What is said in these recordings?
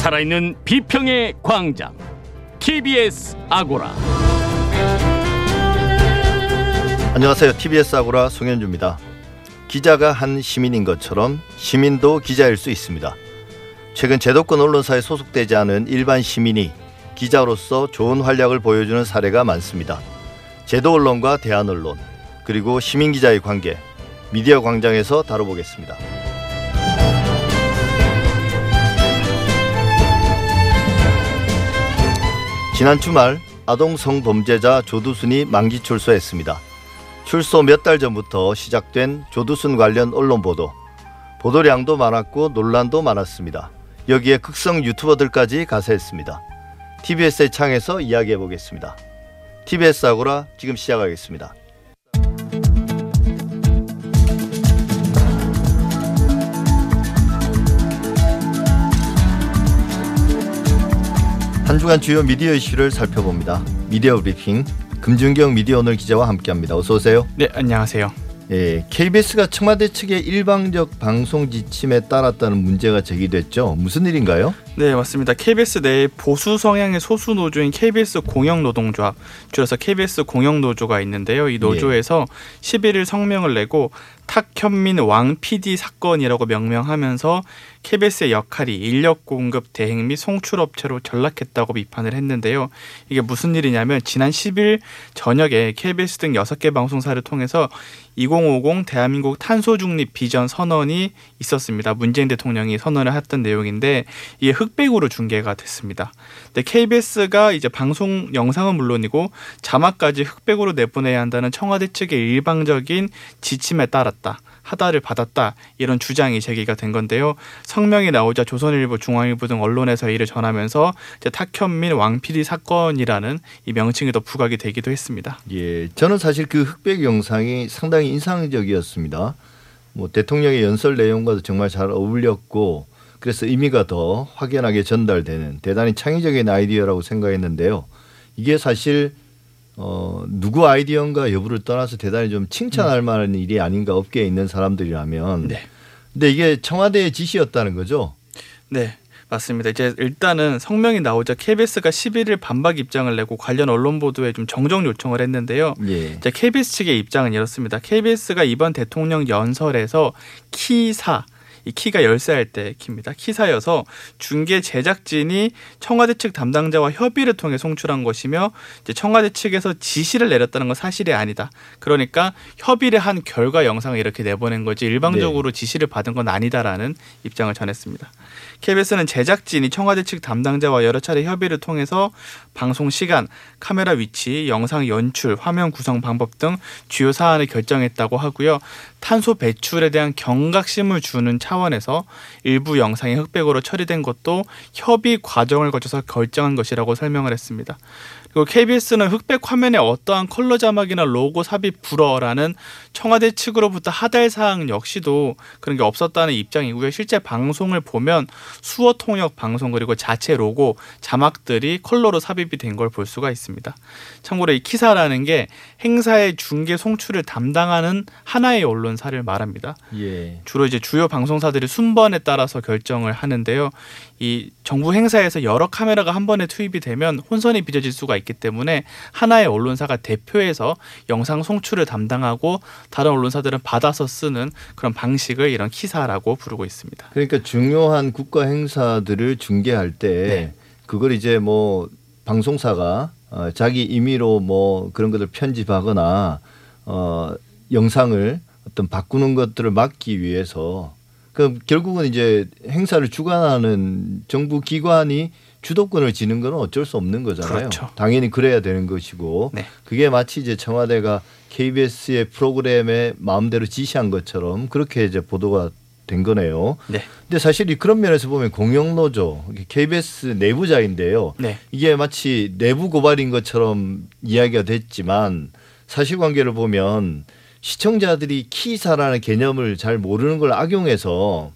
살아있는 비평의 광장 TBS 아고라 안녕하세요. TBS 아고라 송현주입니다. 기자가 한 시민인 것처럼 시민도 기자일 수 있습니다. 최근 제도권 언론사에 소속되지 않은 일반 시민이 기자로서 좋은 활약을 보여주는 사례가 많습니다. 제도 언론과 대한 언론 그리고 시민 기자의 관계 미디어 광장에서 다뤄보겠습니다. 지난 주말 아동 성범죄자 조두순이 만기 출소했습니다. 출소 몇 달 전부터 시작된 조두순 관련 언론 보도. 보도량도 많았고 논란도 많았습니다. 여기에 극성 유튜버들까지 가세했습니다. TBS의 창에서 이야기해 보겠습니다. TBS 아고라 지금 시작하겠습니다. 한 주간 주요 미디어 이슈를 살펴봅니다. 미디어 브리핑 금준경 미디어 오늘 기자와 함께합니다. 어서 오세요. 네, 안녕하세요. 예, KBS가 청와대 측의 일방적 방송 지침에 따랐다는 문제가 제기됐죠. 무슨 일인가요? 네, 맞습니다. KBS 내 보수 성향의 소수 노조인 KBS 공영노동조합, 줄여서 KBS 공영노조가 있는데요. 이 노조에서 예. 11일 성명을 내고 탁현민 왕 PD 사건이라고 명명하면서 KBS의 역할이 인력 공급 대행 및 송출 업체로 전락했다고 비판을 했는데요. 이게 무슨 일이냐면 지난 10일 저녁에 KBS 등 6개 방송사를 통해서 2050 대한민국 탄소 중립 비전 선언이 있었습니다. 문재인 대통령이 선언을 했던 내용인데 이게 흑백으로 중계가 됐습니다. 근데 KBS가 이제 방송 영상은 물론이고 자막까지 흑백으로 내보내야 한다는 청와대 측의 일방적인 지침에 따 랐다. 하다를 받았다 이런 주장이 제기가 된 건데요. 성명이 나오자 조선일보, 중앙일보 등 언론에서 이를 전하면서 탁현민 왕피디 사건이라는 이 명칭이 더 부각이 되기도 했습니다. 예, 저는 사실 그 흑백 영상이 상당히 인상적이었습니다. 뭐 대통령의 연설 내용과도 정말 잘 어울렸고 그래서 의미가 더 확연하게 전달되는 대단히 창의적인 아이디어라고 생각했는데요. 이게 사실 어, 누구 아이디어인가 여부를 떠나서 대단히 좀 칭찬할 만한 일이 아닌가 업계에 있는 사람들이라면. 네. 근데 이게 청와대의 지시였다는 거죠? 네. 맞습니다. 이제 일단은 성명이 나오자 KBS가 11일 반박 입장을 내고 관련 언론 보도에 좀 정정 요청을 했는데요. 예. 이제 KBS 측의 입장은 이렇습니다. KBS가 이번 대통령 연설에서 키사 이 키가 열쇠할 때 키입니다. 키사여서 중계 제작진이 청와대 측 담당자와 협의를 통해 송출한 것이며 이제 청와대 측에서 지시를 내렸다는 건 사실이 아니다. 그러니까 협의를 한 결과 영상을 이렇게 내보낸 거지 일방적으로 네. 지시를 받은 건 아니다라는 입장을 전했습니다. KBS는 제작진이 청와대 측 담당자와 여러 차례 협의를 통해서 방송 시간, 카메라 위치, 영상 연출, 화면 구성 방법 등 주요 사안을 결정했다고 하고요. 탄소 배출에 대한 경각심을 주는 차원에서 일부 영상이 흑백으로 처리된 것도 협의 과정을 거쳐서 결정한 것이라고 설명을 했습니다. 그리고 KBS는 흑백 화면에 어떠한 컬러 자막이나 로고 삽입 불어라는 청와대 측으로부터 하달 사항 역시도 그런 게 없었다는 입장이고요. 실제 방송을 보면 수어 통역 방송 그리고 자체 로고 자막들이 컬러로 삽입이 된 걸 볼 수가 있습니다. 참고로 이 키사라는 게 행사의 중계 송출을 담당하는 하나의 언론사를 말합니다. 예. 주로 이제 주요 방송사들이 순번에 따라서 결정을 하는데요. 이 정부 행사에서 여러 카메라가 한 번에 투입이 되면 혼선이 빚어질 수가 있기 때문에 하나의 언론사가 대표해서 영상 송출을 담당하고 다른 언론사들은 받아서 쓰는 그런 방식을 이런 키사라고 부르고 있습니다. 그러니까 중요한 국가 행사들을 중계할 때 네. 그걸 이제 뭐 방송사가 어, 자기 임의로 뭐 그런 것들 편집하거나 어, 영상을 어떤 바꾸는 것들을 막기 위해서 그 결국은 이제 행사를 주관하는 정부 기관이 주도권을 지는 건 어쩔 수 없는 거잖아요. 그렇죠. 당연히 그래야 되는 것이고 네. 그게 마치 이제 청와대가 KBS의 프로그램에 마음대로 지시한 것처럼 그렇게 이제 보도가 된 거네요. 네. 근데 사실 그런 면에서 보면 공영노조 KBS 내부자인데요. 네. 이게 마치 내부 고발인 것처럼 이야기가 됐지만 사실관계를 보면 시청자들이 키사라는 개념을 잘 모르는 걸 악용해서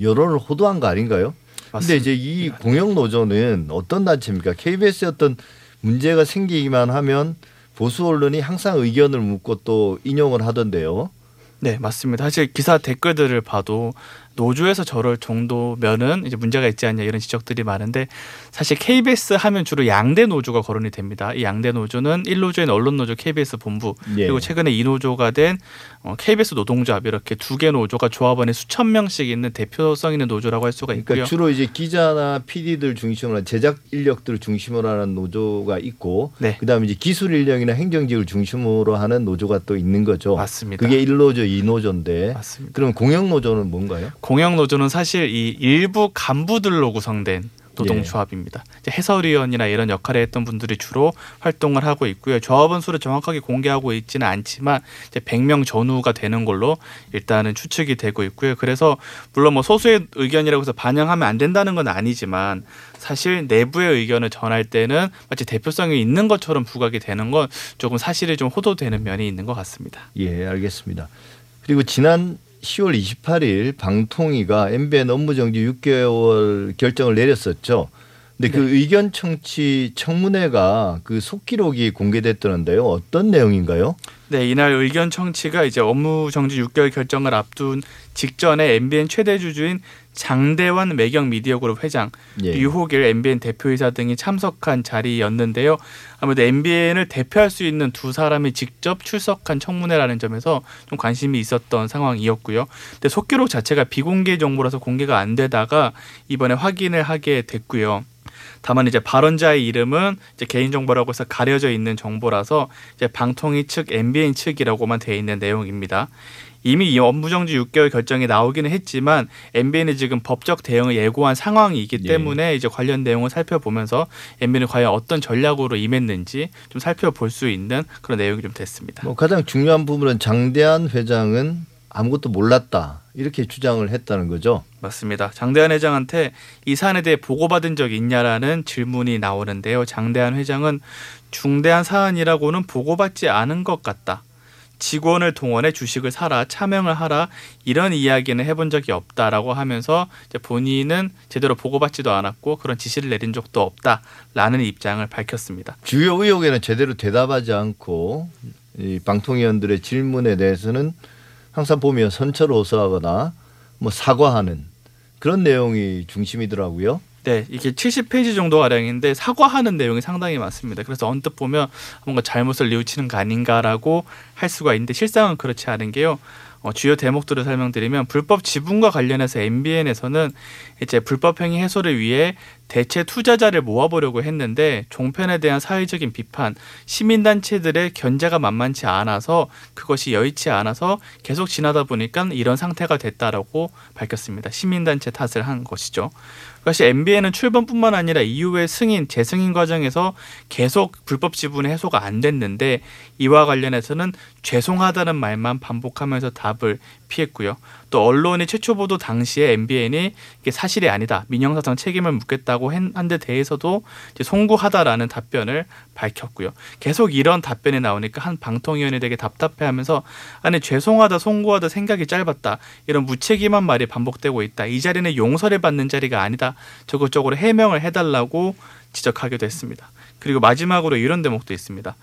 여론을 호도한 거 아닌가요? 근데 이제 이 공영 노조는 어떤 단체입니까? KBS에 어떤 문제가 생기기만 하면 보수 언론이 항상 의견을 묻고 또 인용을 하던데요. 네, 맞습니다. 사실 기사 댓글들을 봐도 노조에서 저럴 정도면은 이제 문제가 있지 않냐 이런 지적들이 많은데 사실 KBS 하면 주로 양대 노조가 거론이 됩니다. 이 양대 노조는 1노조인 언론노조 KBS 본부 예. 그리고 최근에 2노조가 된 KBS 어, 노동조합 이렇게 두 개 노조가 조합원에 수천 명씩 있는 대표성 있는 노조라고 할 수가 그러니까 있고요. 그러니까 주로 이제 기자나 PD들 중심으로 제작 인력들을 중심으로 하는 노조가 있고 네. 그다음에 이제 기술 인력이나 행정직을 중심으로 하는 노조가 또 있는 거죠. 맞습니다. 그게 1노조, 2노조인데 맞습니다. 그럼 공영 노조는 뭔가요? 공영 노조는 사실 이 일부 간부들로 구성된 노동조합입니다. 예. 해설위원이나 이런 역할을 했던 분들이 주로 활동을 하고 있고요. 조합원 수를 정확하게 공개하고 있지는 않지만 이제 100명 전후가 되는 걸로 일단은 추측이 되고 있고요. 그래서 물론 뭐 소수의 의견이라고 해서 반영하면 안 된다는 건 아니지만 사실 내부의 의견을 전할 때는 마치 대표성이 있는 것처럼 부각이 되는 건 조금 사실이 좀 호도되는 면이 있는 것 같습니다. 예, 알겠습니다. 그리고 지난 10월 28일 방통위가 MBN 업무 정지 6개월 결정을 내렸었죠. 근데 그 네. 그 의견 청취 청문회가 그 속기록이 공개됐다는데요. 어떤 내용인가요? 네, 이날 의견 청취가 이제 업무 정지 6개월 결정을 앞둔 직전에 MBN 최대 주주인 장대환 매경 미디어그룹 회장, 예. 유호길 MBN 대표이사 등이 참석한 자리였는데요. 아무래도 MBN을 대표할 수 있는 두 사람이 직접 출석한 청문회라는 점에서 좀 관심이 있었던 상황이었고요. 근데 속기록 자체가 비공개 정보라서 공개가 안 되다가 이번에 확인을 하게 됐고요. 다만 이제 발언자의 이름은 이제 개인 정보라고 해서 가려져 있는 정보라서 이제 방통위 측 MBN 측이라고만 돼 있는 내용입니다. 이미 이 업무정지 6개월 결정이 나오기는 했지만 MBN이 지금 법적 대응을 예고한 상황이기 예. 때문에 예. 이제 관련 내용을 살펴보면서 MBN이 과연 어떤 전략으로 임했는지 좀 살펴볼 수 있는 그런 내용이 좀 됐습니다. 뭐 가장 중요한 부분은 장대한 회장은 아무것도 몰랐다 이렇게 주장을 했다는 거죠. 맞습니다. 장대한 회장한테 이 사안에 대해 보고받은 적 있냐라는 질문이 나오는데요. 장대한 회장은 중대한 사안이라고는 보고받지 않은 것 같다. 직원을 동원해 주식을 사라 차명을 하라 이런 이야기는 해본 적이 없다라고 하면서 본인은 제대로 보고받지도 않았고 그런 지시를 내린 적도 없다라는 입장을 밝혔습니다. 주요 의혹에는 제대로 대답하지 않고 이 방통위원들의 질문에 대해서는 항상 보면 선처를 호소하거나 뭐 사과하는 그런 내용이 중심이더라고요. 네, 이게 70페이지 정도 가량인데 사과하는 내용이 상당히 많습니다. 그래서 언뜻 보면 뭔가 잘못을 뉘우치는 거 아닌가라고 할 수가 있는데 실상은 그렇지 않은 게요. 어, 주요 대목들을 설명드리면 불법 지분과 관련해서 MBN에서는 이제 불법 행위 해소를 위해 대체 투자자를 모아보려고 했는데 종편에 대한 사회적인 비판, 시민단체들의 견제가 만만치 않아서 그것이 여의치 않아서 계속 지나다 보니까 이런 상태가 됐다라고 밝혔습니다. 시민단체 탓을 한 것이죠. 그것이 MBN은 출범뿐만 아니라 이후의 승인, 재승인 과정에서 계속 불법 지분의 해소가 안 됐는데 이와 관련해서는 죄송하다는 말만 반복하면서 답을 피했고요. 또 언론이 최초 보도 당시에 MBN이 이게 사실이 아니다. 민영사상 책임을 묻겠다고 한데 대해서도 이제 송구하다라는 답변을 밝혔고요. 계속 이런 답변이 나오니까 한 방통위원이 되게 답답해하면서 아니 죄송하다, 송구하다 생각이 짧았다. 이런 무책임한 말이 반복되고 있다. 이 자리는 용서를 받는 자리가 아니다. 적극적으로 해명을 해달라고 지적하기도 했습니다. 그리고 마지막으로 이런 대목도 있습니다.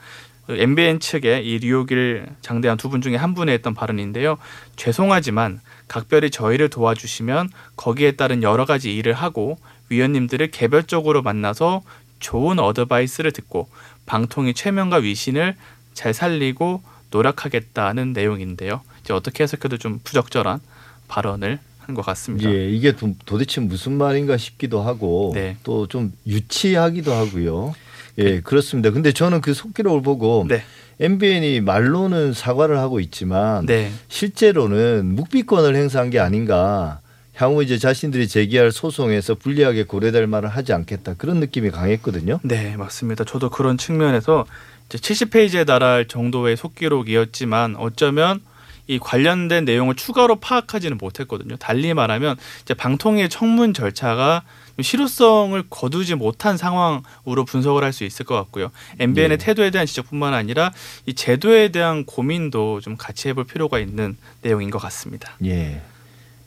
MBN 측의 이 류호길 장대한 두 분 중에 한 분의 했던 발언인데요. 죄송하지만 각별히 저희를 도와주시면 거기에 따른 여러 가지 일을 하고 위원님들을 개별적으로 만나서 좋은 어드바이스를 듣고 방통위 최면과 위신을 잘 살리고 노력하겠다는 내용인데요. 이제 어떻게 해석해도 좀 부적절한 발언을 한 것 같습니다. 예, 이게 도 대체 무슨 말인가 싶기도 하고 네. 또좀 유치하기도 하고요. 예, 그렇습니다. 근데 저는 그 속기록을 보고 네. MBN이 말로는 사과를 하고 있지만 네. 실제로는 묵비권을 행사한 게 아닌가. 향후 이제 자신들이 제기할 소송에서 불리하게 고려될 말을 하지 않겠다 그런 느낌이 강했거든요. 네, 맞습니다. 저도 그런 측면에서 이제 70페이지에 달할 정도의 속기록이었지만 어쩌면 이 관련된 내용을 추가로 파악하지는 못했거든요. 달리 말하면 이제 방통위의 청문 절차가 실효성을 거두지 못한 상황으로 분석을 할 수 있을 것 같고요. MBN의 네. 태도에 대한 지적뿐만 아니라 이 제도에 대한 고민도 좀 같이 해볼 필요가 있는 내용인 것 같습니다. 예.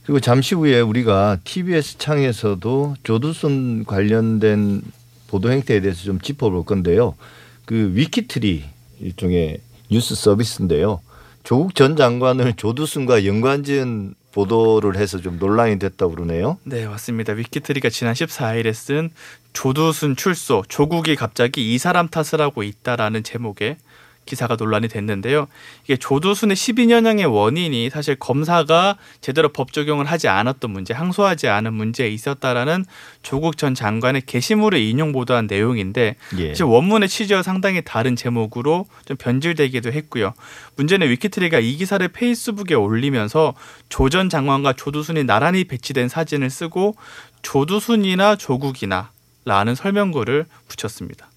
그리고 잠시 후에 우리가 TBS 창에서도 조두순 관련된 보도 행태에 대해서 좀 짚어볼 건데요. 그 위키트리 일종의 뉴스 서비스인데요. 조국 전 장관을 조두순과 연관 지은 보도를 해서 좀 논란이 됐다고 그러네요. 네, 맞습니다. 위키트리가 지난 14일에 쓴 조두순 출소, 조국이 갑자기 이 사람 탓을 하고 있다라는 제목의 기사가 논란이 됐는데요. 이게 조두순의 12년형의 원인이 사실 검사가 제대로 법 적용을 하지 않았던 문제, 항소하지 않은 문제에 있었다라는 조국 전 장관의 게시물을 인용 보도한 내용인데 예. 사실 원문의 취지와 상당히 다른 제목으로 좀 변질되기도 했고요. 문제는 위키트리가 이 기사를 페이스북에 올리면서 조 전 장관과 조두순이 나란히 배치된 사진을 쓰고 조두순이나 조국이나 라는 설명글을 붙였습니다.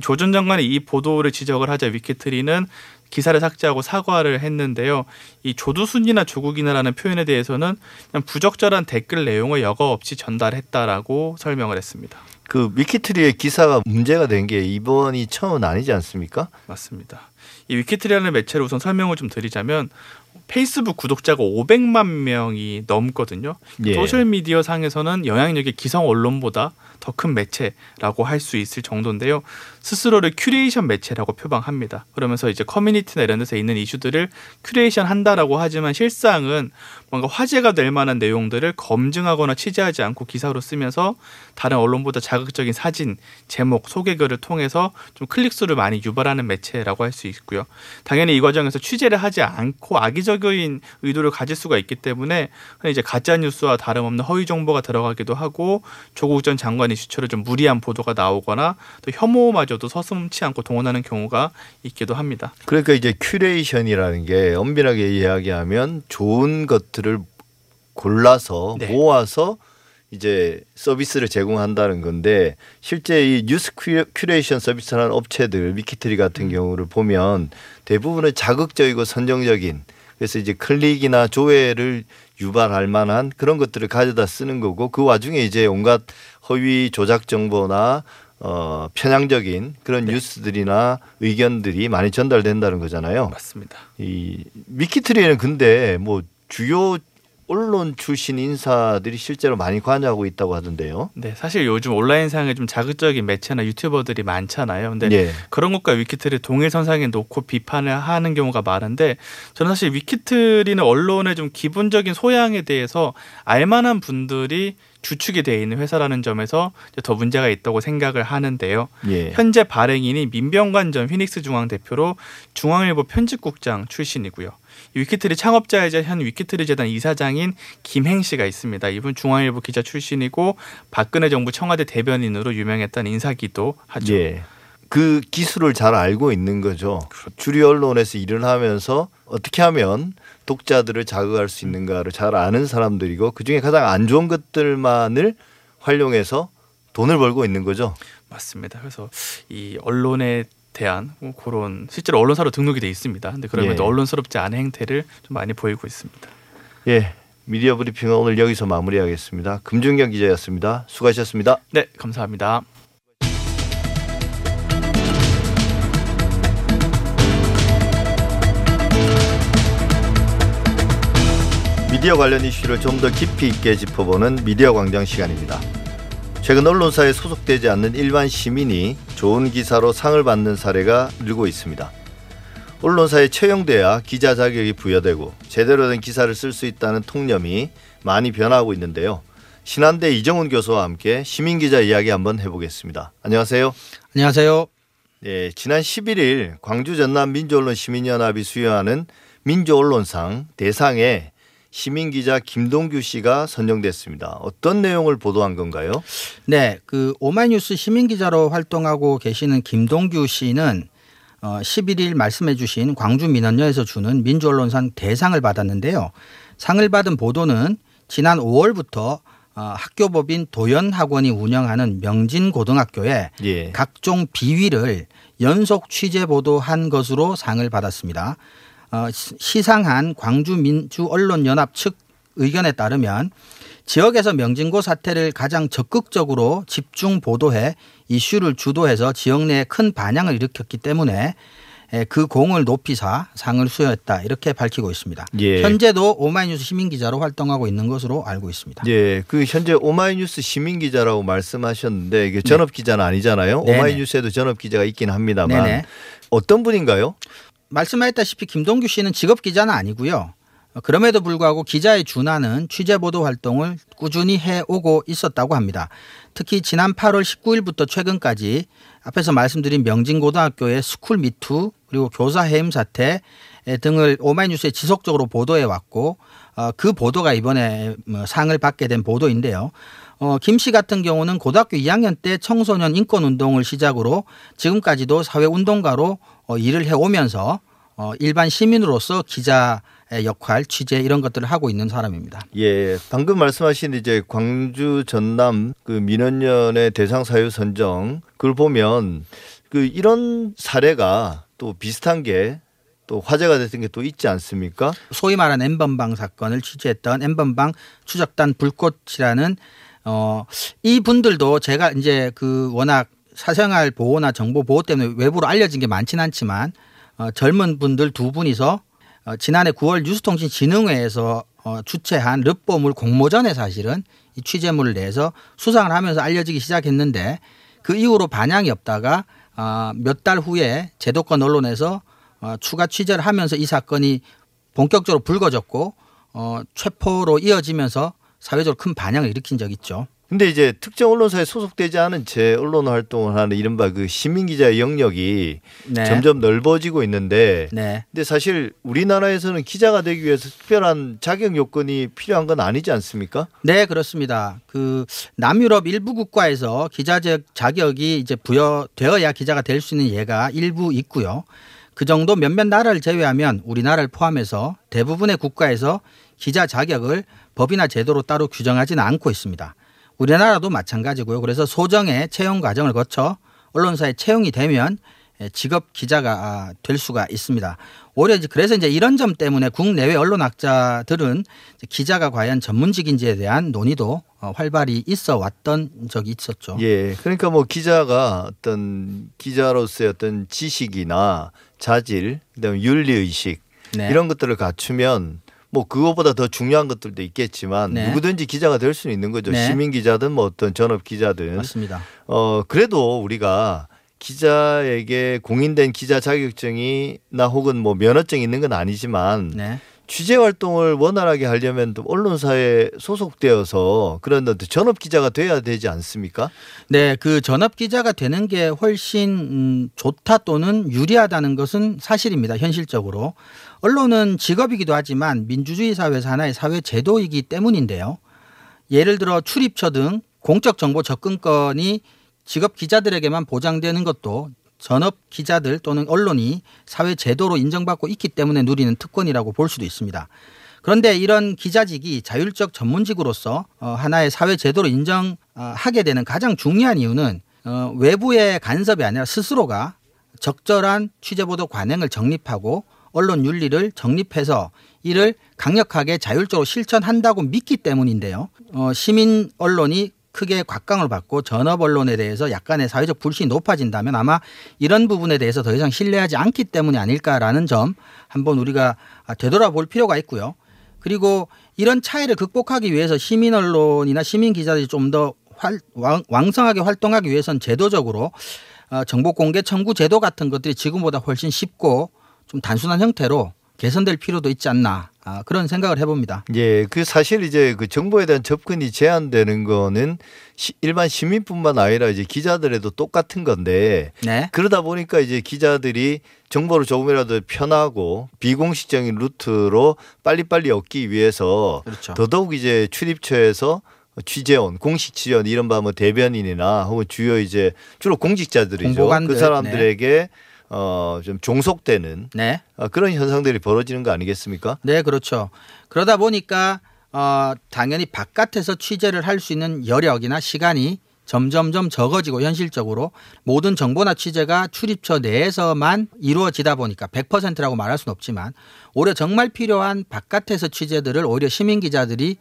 조 전 장관이 이 보도를 지적을 하자 위키트리는 기사를 삭제하고 사과를 했는데요. 이 조두순이나 조국이나라는 표현에 대해서는 그냥 부적절한 댓글 내용을 여과 없이 전달했다라고 설명을 했습니다. 그 위키트리의 기사가 문제가 된 게 이번이 처음은 아니지 않습니까? 맞습니다. 이 위키트리라는 매체를 우선 설명을 좀 드리자면 페이스북 구독자가 500만 명이 넘거든요. 예. 소셜 미디어 상에서는 영향력이 기성 언론보다 더 큰 매체라고 할 수 있을 정도인데요. 스스로를 큐레이션 매체라고 표방합니다. 그러면서 이제 커뮤니티나 이런 데서 있는 이슈들을 큐레이션 한다라고 하지만 실상은 뭔가 화제가 될 만한 내용들을 검증하거나 취재하지 않고 기사로 쓰면서 다른 언론보다 자극적인 사진, 제목, 소개글을 통해서 좀 클릭수를 많이 유발하는 매체라고 할 수 있고요. 당연히 이 과정에서 취재를 하지 않고 악의적인 의도를 가질 수가 있기 때문에 이제 가짜 뉴스와 다름없는 허위 정보가 들어가기도 하고 조국 전 장관 의 주처를 좀 무리한 보도가 나오거나 또 혐오마저도 서슴치 않고 동원하는 경우가 있기도 합니다. 그러니까 이제 curation이라는 게 엄밀하게 이야기하면 좋은 것들을 골라서 네. 모아서 이제 서비스를 제공한다는 건데 실제 이 뉴스 큐레이션 서비스라는 업체들 위키트리 같은 음. 경우를 보면 대부분은 자극적이고 선정적인 그래서 이제 클릭이나 조회를 유발할 만한 그런 것들을 가져다 쓰는 거고 그 와중에 이제 온갖 허위 조작 정보나 어 편향적인 그런 네. 뉴스들이나 의견들이 많이 전달된다는 거잖아요. 맞습니다. 이 미키트리는 근데 뭐 주요 언론 출신 인사들이 실제로 많이 관여하고 있다고 하던데요. 네, 사실 요즘 온라인상에 좀 자극적인 매체나 유튜버들이 많잖아요. 근데 예. 그런 것과 위키트리 동일선상에 놓고 비판을 하는 경우가 많은데 저는 사실 위키트리는 언론의 좀 기본적인 소양에 대해서 알만한 분들이 주축이 되어 있는 회사라는 점에서 더 문제가 있다고 생각을 하는데요. 예. 현재 발행인이 민병관 전 휘닉스 중앙 대표로 중앙일보 편집국장 출신이고요. 위키트리 창업자이자 현 위키트리 재단 이사장인 김행 씨가 있습니다. 이분 중앙일보 기자 출신이고 박근혜 정부 청와대 대변인으로 유명했던 인사기도 하죠. 예. 그 기술을 잘 알고 있는 거죠. 그렇죠. 주류 언론에서 일을 하면서 어떻게 하면 독자들을 자극할 수 있는가를 잘 아는 사람들이고 그 중에 가장 안 좋은 것들만을 활용해서 돈을 벌고 있는 거죠. 맞습니다. 그래서 이 언론에 대한 뭐 그런 실제로 언론사로 등록이 돼 있습니다. 근데 그러면 예. 언론스럽지 않은 행태를 좀 많이 보이고 있습니다. 예. 미디어 브리핑은 오늘 여기서 마무리하겠습니다. 금준경 기자였습니다. 수고하셨습니다. 네, 감사합니다. 미디어 관련 이슈를 좀 더 깊이 있게 짚어보는 미디어 광장 시간입니다. 최근 언론사에 소속되지 않는 일반 시민이 좋은 기사로 상을 받는 사례가 늘고 있습니다. 언론사에 채용돼야 기자 자격이 부여되고 제대로 된 기사를 쓸 수 있다는 통념이 많이 변화하고 있는데요. 신한대 이정훈 교수와 함께 시민 기자 이야기 한번 해보겠습니다. 안녕하세요. 안녕하세요. 네, 지난 11일 광주 전남 민주언론 시민연합이 수여하는 민주언론상 대상에 시민 기자 김동규 씨가 선정됐습니다. 어떤 내용을 보도한 건가요? 네, 그 오마이뉴스 시민 기자로 활동하고 계시는 김동규 씨는 어 11일 말씀해 주신 광주 민원녀에서 주는 민주언론상 대상을 받았는데요. 상을 받은 보도는 지난 5월부터 어, 학교법인 도연학원이 운영하는 명진고등학교에 예. 각종 비위를 연속 취재 보도한 것으로 상을 받았습니다. 어, 시상한 광주민주언론연합 측 의견에 따르면 지역에서 명진고 사태를 가장 적극적으로 집중 보도해 이슈를 주도해서 지역 내에 큰 반향을 일으켰기 때문에 그 공을 높이사 상을 수여했다 이렇게 밝히고 있습니다. 예. 현재도 오마이뉴스 시민 기자로 활동하고 있는 것으로 알고 있습니다. 예, 그 현재 오마이뉴스 시민 기자라고 말씀하셨는데 이게 전업 기자는 아니잖아요. 네네. 오마이뉴스에도 전업 기자가 있긴 합니다만 네네. 어떤 분인가요? 말씀하셨다시피 김동규 씨는 직업 기자는 아니고요. 그럼에도 불구하고 기자에 준하는 취재 보도 활동을 꾸준히 해오고 있었다고 합니다. 특히 지난 8월 19일부터 최근까지 앞에서 말씀드린 명진고등학교의 school MeToo 그리고 교사 해임 사태 등을 오마이뉴스에 지속적으로 보도해 왔고 어, 그 보도가 이번에 뭐 상을 받게 된 보도인데요. 어, 김 씨 같은 경우는 고등학교 2학년 때 청소년 인권 운동을 시작으로 지금까지도 사회 운동가로 어, 일을 해 오면서 어, 일반 시민으로서 기자 역할, 취재 이런 것들을 하고 있는 사람입니다. 예, 방금 말씀하신 이제 광주 전남 그 민원연의 대상 사유 선정 그걸 보면 그 이런 사례가 또 비슷한 게 또 화제가 됐던 게 또 있지 않습니까? 소위 말하는 엠번방 사건을 취재했던 엠번방 추적단 불꽃이라는 어, 이 분들도 제가 이제 그 워낙 사생활 보호나 정보 보호 때문에 외부로 알려진 게 많지는 않지만 어, 젊은 분들 두 분이서 어, 지난해 9월 뉴스통신진흥회에서 어, 주최한 르뽀물 공모전에 사실은 이 취재물을 내서 수상을 하면서 알려지기 시작했는데 그 이후로 반향이 없다가 어, 몇 달 후에 제도권 언론에서 어, 추가 취재를 하면서 이 사건이 본격적으로 불거졌고 어, 체포로 이어지면서 사회적으로 큰 반향을 일으킨 적 있죠. 근데 이제 특정 언론사에 소속되지 않은 제 언론 활동을 하는 이른바 그 시민 기자의 영역이 네. 점점 넓어지고 있는데 네. 근데 사실 우리나라에서는 기자가 되기 위해서 특별한 자격 요건이 필요한 건 아니지 않습니까? 네, 그렇습니다. 그 남유럽 일부 국가에서 기자적 자격이 이제 부여되어야 기자가 될 수 있는 예가 일부 있고요. 그 정도 몇몇 나라를 제외하면 우리나라를 포함해서 대부분의 국가에서 기자 자격을 법이나 제도로 따로 규정하지는 않고 있습니다. 우리나라도 마찬가지고요. 그래서 소정의 채용 과정을 거쳐 언론사에 채용이 되면 직업 기자가 아, 될 수가 있습니다. 오히려 그래서 이제 이런 점 때문에 국내외 언론학자들은 기자가 과연 전문직인지에 대한 논의도 어, 활발히 있어 왔던 적이 있었죠. 예. 그러니까 뭐 기자가 어떤 기자로서의 어떤 지식이나 자질, 그다음에 윤리 의식 네. 이런 것들을 갖추면 뭐 그거보다 더 중요한 것들도 있겠지만 네. 누구든지 기자가 될 수는 있는 거죠. 네. 시민 기자든 뭐 어떤 전업 기자든. 맞습니다. 어 그래도 우리가 기자에게 공인된 기자 자격증이나 혹은 뭐 면허증이 있는 건 아니지만 네. 취재 활동을 원활하게 하려면 또 언론사에 소속되어서 그런 전업 기자가 돼야 되지 않습니까? 네, 그 전업 기자가 되는 게 훨씬 음, 좋다 또는 유리하다는 것은 사실입니다. 현실적으로 언론은 직업이기도 하지만 민주주의 사회에서 하나의 사회 제도이기 때문인데요. 예를 들어 출입처 등 공적 정보 접근권이 직업 기자들에게만 보장되는 것도 전업 기자들 또는 언론이 사회 제도로 인정받고 있기 때문에 누리는 특권이라고 볼 수도 있습니다. 그런데 이런 기자직이 자율적 전문직으로서 어, 하나의 사회 제도로 인정하게 되는 가장 중요한 이유는 어, 외부의 간섭이 아니라 스스로가 적절한 취재보도 관행을 정립하고 언론 윤리를 정립해서 이를 강력하게 자율적으로 실천한다고 믿기 때문인데요. 어, 시민 언론이 크게 곽강을 받고 전업 언론에 대해서 약간의 사회적 불신이 높아진다면 아마 이런 부분에 대해서 더 이상 신뢰하지 않기 때문이 아닐까라는 점 한번 우리가 되돌아볼 필요가 있고요. 그리고 이런 차이를 극복하기 위해서 시민 언론이나 시민 기자들이 좀 더 왕성하게 활동하기 위해선 제도적으로 어, 정보 공개 청구 제도 같은 것들이 지금보다 훨씬 쉽고 좀 단순한 형태로 개선될 필요도 있지 않나 아, 그런 생각을 해봅니다. 예, 그 사실 이제 그 정보에 대한 접근이 제한되는 거는 시, 일반 시민뿐만 아니라 이제 기자들에도 똑같은 건데 네. 그러다 보니까 이제 기자들이 정보를 조금이라도 편하고 비공식적인 루트로 빨리빨리 얻기 위해서 그렇죠. 더더욱 이제 출입처에서 취재원, 공식 취재원 이른바 뭐 대변인이나 혹은 주요 이제 주로 공직자들이죠. 그 공보관들, 그 사람들에게 네. 어, 좀 종속되는 네. 어, 그런 현상들이 벌어지는 거 아니겠습니까? 네, 그렇죠. 그러다 보니까 어, 당연히 바깥에서 취재를 할 수 있는 여력이나 시간이 점점점 적어지고 현실적으로 모든 정보나 취재가 출입처 내에서만 이루어지다 보니까 100%라고 말할 수는 없지만 오히려 정말 필요한 바깥에서 취재들을 오히려 시민 기자들이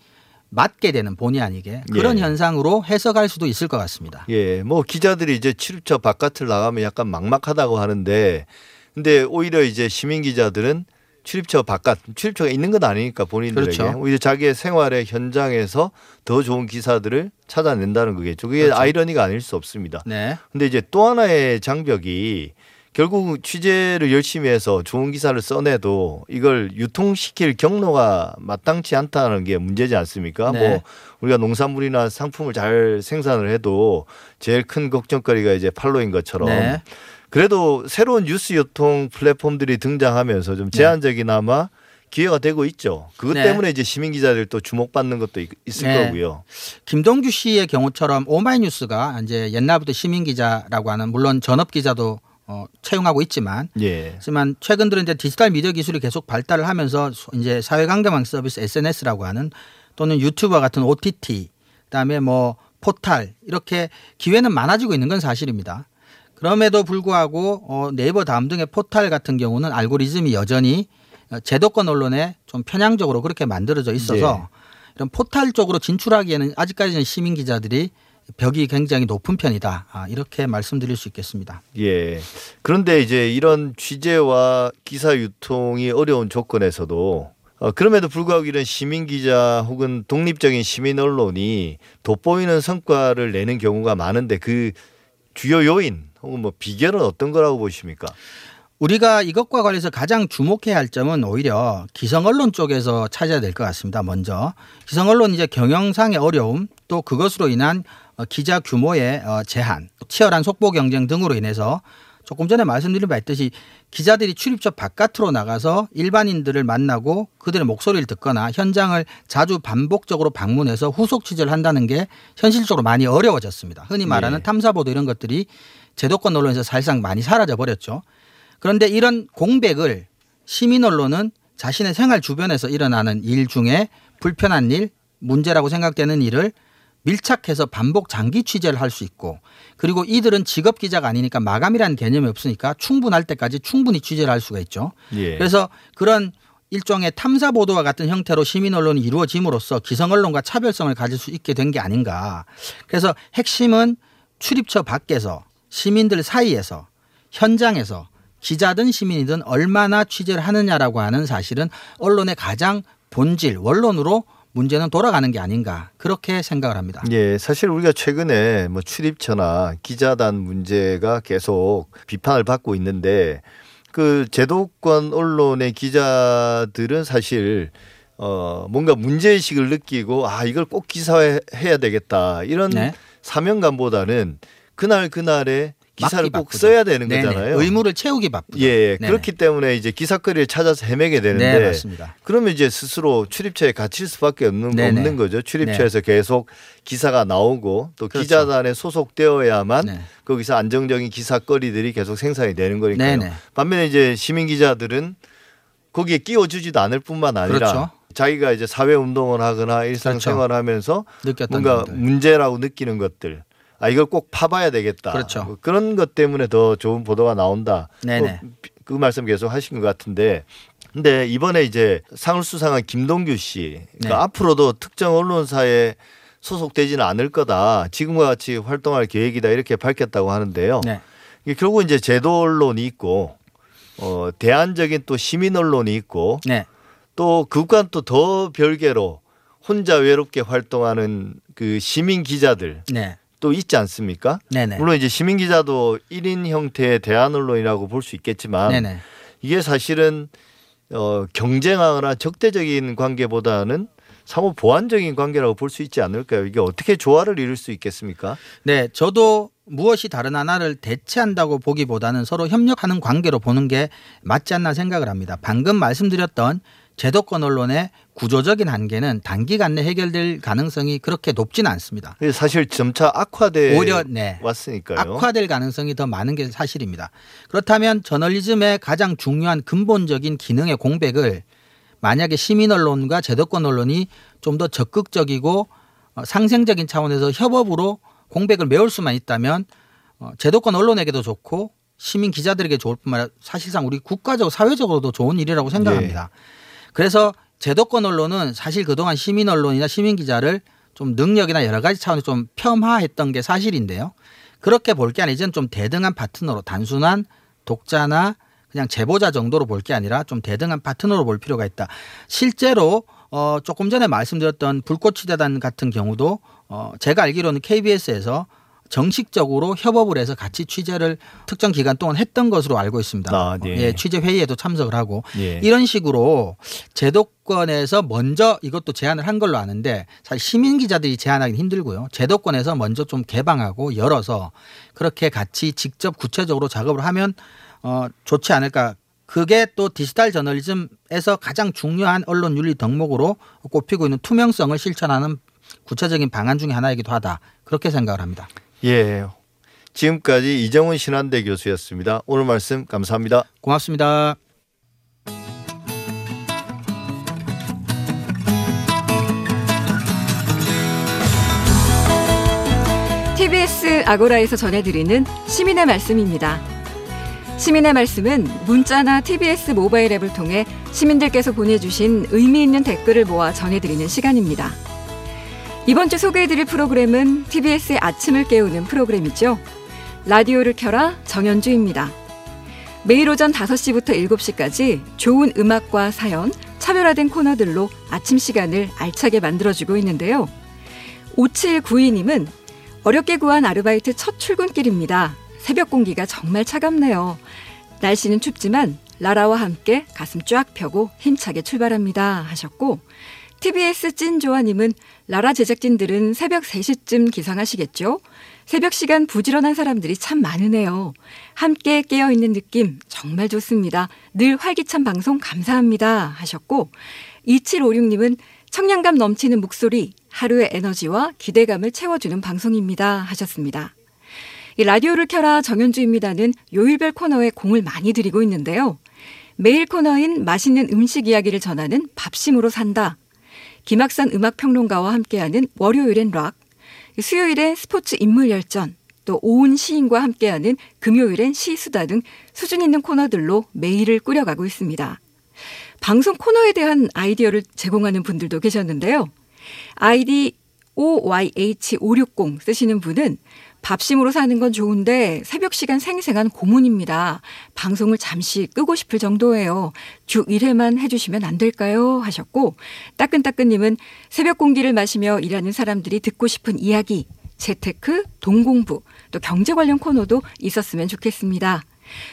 맞게 되는 본의 아니게 그런 예. 현상으로 해석할 수도 있을 것 같습니다. 예, 뭐 기자들이 이제 출입처 바깥을 나가면 약간 막막하다고 하는데 근데 오히려 이제 시민 기자들은 출입처 바깥 출입처가 있는 건 아니니까 본인들에게 그렇죠. 오히려 자기의 생활의 현장에서 더 좋은 기사들을 찾아낸다는 거겠죠. 그게 그렇죠. 아이러니가 아닐 수 없습니다. 네. 근데 이제 또 하나의 장벽이 결국 취재를 열심히 해서 좋은 기사를 써내도 이걸 유통시킬 경로가 마땅치 않다는 게 문제지 않습니까? 네. 뭐 우리가 농산물이나 상품을 잘 생산을 해도 제일 큰 걱정거리가 이제 팔로인 것처럼 네. 그래도 새로운 뉴스 유통 플랫폼들이 등장하면서 좀 네. 제한적이나마 기회가 되고 있죠. 그것 네. 때문에 이제 시민 기자들 또 주목받는 것도 있 을 네. 거고요. 김동규 씨의 경우처럼 오마이뉴스가 이제 옛날부터 시민 기자라고 하는 물론 전업 기자도 어, 채용하고 있지만, 예. 하지만 최근 들은 이제 디지털 미디어 기술이 계속 발달을 하면서 이제 사회관계망 서비스 SNS라고 하는 또는 유튜버 같은 OTT, 그다음에 뭐 포탈 이렇게 기회는 많아지고 있는 건 사실입니다. 그럼에도 불구하고 어, 네이버 다음 등의 포탈 같은 경우는 알고리즘이 여전히 제도권 언론에 좀 편향적으로 그렇게 만들어져 있어서 네. 이런 포탈 쪽으로 진출하기에는 아직까지는 시민 기자들이 벽이 굉장히 높은 편이다. 아, 이렇게 말씀드릴 수 있겠습니다. 예. 그런데 이제 이런 취재와 기사 유통이 어려운 조건에서도 어, 그럼에도 불구하고 이런 시민 기자 혹은 독립적인 시민 언론이 돋보이는 성과를 내는 경우가 많은데 그 주요 요인 혹은 뭐 비결은 어떤 거라고 보십니까? 우리가 이것과 관련해서 가장 주목해야 할 점은 오히려 기성 언론 쪽에서 찾아야 될 것 같습니다. 먼저 기성 언론 이제 경영상의 어려움 또 그것으로 인한 어, 기자 규모의 어, 제한, 치열한 속보 경쟁 등으로 인해서 조금 전에 말씀드린 바 있듯이 기자들이 출입처 바깥으로 나가서 일반인들을 만나고 그들의 목소리를 듣거나 현장을 자주 반복적으로 방문해서 후속 취재를 한다는 게 현실적으로 많이 어려워졌습니다. 흔히 말하는 네. 탐사보도 이런 것들이 제도권 언론에서 사실상 많이 사라져 버렸죠. 그런데 이런 공백을 시민 언론은 자신의 생활 주변에서 일어나는 일 중에 불편한 일, 문제라고 생각되는 일을 밀착해서 반복 장기 취재를 할 수 있고 그리고 이들은 직업 기자가 아니니까 마감이라는 개념이 없으니까 충분할 때까지 충분히 취재를 할 수가 있죠. 예. 그래서 그런 일종의 탐사 보도와 같은 형태로 시민 언론이 이루어짐으로써 기성 언론과 차별성을 가질 수 있게 된 게 아닌가. 그래서 핵심은 출입처 밖에서 시민들 사이에서 현장에서 기자든 시민이든 얼마나 취재를 하느냐라고 하는 사실은 언론의 가장 본질 원론으로 문제는 돌아가는 게 아닌가 그렇게 생각을 합니다. 예, 사실 우리가 최근에 뭐 출입처나 기자단 문제가 계속 비판을 받고 있는데 그 제도권 언론의 기자들은 사실 어 뭔가 문제 의식을 느끼고 아 이걸 꼭 기사화해야 되겠다 이런 네. 사명감보다는 그날 그날의 기사를 꼭 바쁘죠. 써야 되는 네네. 거잖아요. 의무를 채우기 바쁘죠. 예, 네네. 그렇기 때문에 이제 기사거리를 찾아서 헤매게 되는데 네, 맞습니다. 그러면 이제 스스로 출입처에 갇힐 수밖에 없는 없는 거죠. 출입처에서 네. 계속 기사가 나오고 또 그렇죠. 기자단에 소속되어야만 네. 거기서 안정적인 기사거리들이 계속 생산이 되는 거니까요. 반면에 이제 시민 기자들은 거기에 끼워주지도 않을 뿐만 아니라 그렇죠. 자기가 이제 사회 운동을 하거나 일상생활을 그렇죠. 하면서 뭔가 분들. 문제라고 느끼는 것들 아 이걸 꼭 파봐야 되겠다. 그렇죠. 뭐 그런 것 때문에 더 좋은 보도가 나온다. 네네. 그 말씀 계속 하신 것 같은데 근데 이번에 이제 상을 수상한 김동규 씨 그러니까 네. 앞으로도 특정 언론사에 소속되지는 않을 거다. 지금과 같이 활동할 계획이다 이렇게 밝혔다고 하는데요. 네. 결국 이제 제도 언론이 있고 어 대안적인 또 시민 언론이 있고 네. 또 그간 또 더 별개로 혼자 외롭게 활동하는 그 시민 기자들 네. 또 있지 않습니까? 네네. 물론 이제 시민 기자도 1인 형태의 대안 언론이라고 볼 수 있겠지만 네네. 이게 사실은 어 경쟁하거나 적대적인 관계보다는 사모 보완적인 관계라고 볼 수 있지 않을까요? 이게 어떻게 조화를 이룰 수 있겠습니까? 네, 저도 무엇이 다른 하나를 대체한다고 보기보다는 서로 협력하는 관계로 보는 게 맞지 않나 생각을 합니다. 방금 말씀드렸던 제도권 언론의 구조적인 한계는 단기간 내 해결될 가능성이 그렇게 높지는 않습니다. 사실 점차 악화돼 오히려 네, 왔으니까요. 악화될 가능성이 더 많은 게 사실입니다. 그렇다면 저널리즘의 가장 중요한 근본적인 기능의 공백을 만약에 시민 언론과 제도권 언론이 좀 더 적극적이고 어, 상생적인 차원에서 협업으로 공백을 메울 수만 있다면 어, 제도권 언론에게도 좋고 시민 기자들에게 좋을 뿐만 아니라 사실상 우리 국가적 사회적으로도 좋은 일이라고 생각합니다. 예. 그래서 제도권 언론은 사실 그동안 시민 언론이나 시민 기자를 좀 능력이나 여러 가지 차원에서 좀 폄하했던 게 사실인데요. 그렇게 볼 게 아니라 좀 대등한 파트너로 단순한 독자나 그냥 제보자 정도로 볼 게 아니라 좀 대등한 파트너로 볼 필요가 있다. 실제로 어 조금 전에 말씀드렸던 불꽃치대단 같은 경우도 어 제가 알기로는 KBS에서 정식적으로 협업을 해서 같이 취재를 특정 기간 동안 했던 것으로 알고 있습니다. 아, 네. 예, 취재 회의에도 참석을 하고 예. 이런 식으로 제도권에서 먼저 이것도 제안을 한 걸로 아는데 사실 시민 기자들이 제안하기 힘들고요. 제도권에서 먼저 좀 개방하고 열어서 그렇게 같이 직접 구체적으로 작업을 하면 어, 좋지 않을까. 그게 또 디지털 저널리즘에서 가장 중요한 언론 윤리 덕목으로 꼽히고 있는 투명성을 실천하는 구체적인 방안 중의 하나이기도 하다. 그렇게 생각을 합니다. 예. 지금까지 이정훈 신한대 교수였습니다. 오늘 말씀 감사합니다. 고맙습니다. TBS 아고라에서 전해드리는 시민의 말씀입니다. 시민의 말씀은 문자나 TBS 모바일 앱을 통해 시민들께서 보내주신 의미 있는 댓글을 모아 전해드리는 시간입니다. 이번 주 소개해드릴 프로그램은 TBS의 아침을 깨우는 프로그램이죠. 라디오를 켜라 정현주입니다. 매일 오전 5시부터 7시까지 좋은 음악과 사연, 차별화된 코너들로 아침 시간을 알차게 만들어주고 있는데요. 5792님은 어렵게 구한 아르바이트 첫 출근길입니다. 새벽 공기가 정말 차갑네요. 날씨는 춥지만 라라와 함께 가슴 쫙 펴고 힘차게 출발합니다. 하셨고 TBS 찐조아님은 라라 제작진들은 새벽 3시쯤 기상하시겠죠? 새벽 시간 부지런한 사람들이 참 많으네요. 함께 깨어있는 느낌 정말 좋습니다. 늘 활기찬 방송 감사합니다. 하셨고, 2756님은 청량감 넘치는 목소리, 하루의 에너지와 기대감을 채워주는 방송입니다. 하셨습니다. 이 라디오를 켜라 정현주입니다는 요일별 코너에 공을 많이 들이고 있는데요. 매일 코너인 맛있는 음식 이야기를 전하는 밥심으로 산다. 김학산 음악평론가와 함께하는 월요일엔 락, 수요일엔 스포츠 인물 열전, 또 오은 시인과 함께하는 금요일엔 시수다 등 수준 있는 코너들로 매일을 꾸려가고 있습니다. 방송 코너에 대한 아이디어를 제공하는 분들도 계셨는데요. 아이디 OYH560 쓰시는 분은 밥심으로 사는 건 좋은데 새벽 시간 생생한 고문입니다. 방송을 잠시 끄고 싶을 정도예요. 주 1회만 해주시면 안 될까요? 하셨고 따끈따끈님은 새벽 공기를 마시며 일하는 사람들이 듣고 싶은 이야기, 재테크, 동공부, 또 경제 관련 코너도 있었으면 좋겠습니다.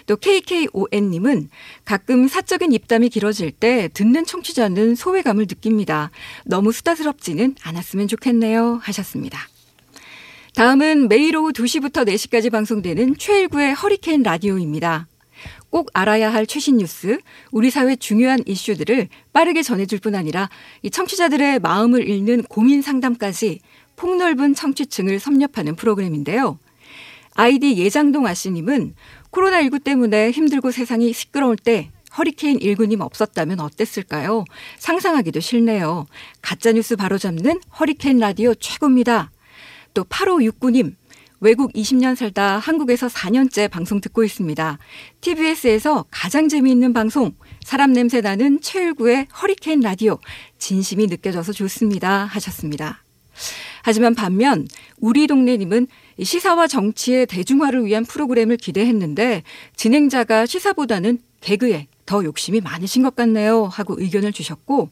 또 KKON님은 가끔 사적인 입담이 길어질 때 듣는 청취자는 소외감을 느낍니다. 너무 수다스럽지는 않았으면 좋겠네요. 하셨습니다. 다음은 매일 오후 2시부터 4시까지 방송되는 최일구의 허리케인 라디오입니다. 꼭 알아야 할 최신 뉴스, 우리 사회 중요한 이슈들을 빠르게 전해줄 뿐 아니라 이 청취자들의 마음을 읽는 고민 상담까지 폭넓은 청취층을 섭렵하는 프로그램인데요. 아이디 예장동 아씨님은 코로나19 때문에 힘들고 세상이 시끄러울 때 허리케인 1구님 없었다면 어땠을까요? 상상하기도 싫네요. 가짜뉴스 바로잡는 허리케인 라디오 최고입니다. 또 8569님, 외국 20년 살다 한국에서 4년째 방송 듣고 있습니다. TBS에서 가장 재미있는 방송, 사람 냄새 나는 최일구의 허리케인 라디오, 진심이 느껴져서 좋습니다. 하셨습니다. 하지만 반면 우리 동네님은 시사와 정치의 대중화를 위한 프로그램을 기대했는데 진행자가 시사보다는 개그에 더 욕심이 많으신 것 같네요 하고 의견을 주셨고